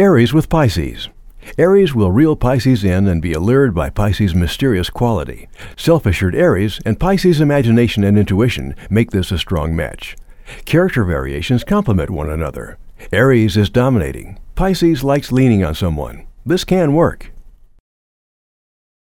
Aries with Pisces. Aries will reel Pisces in and be allured by Pisces' mysterious quality. Self-assured Aries and Pisces' imagination and intuition make this a strong match. Character variations complement one another. Aries is dominating. Pisces likes leaning on someone. This can work.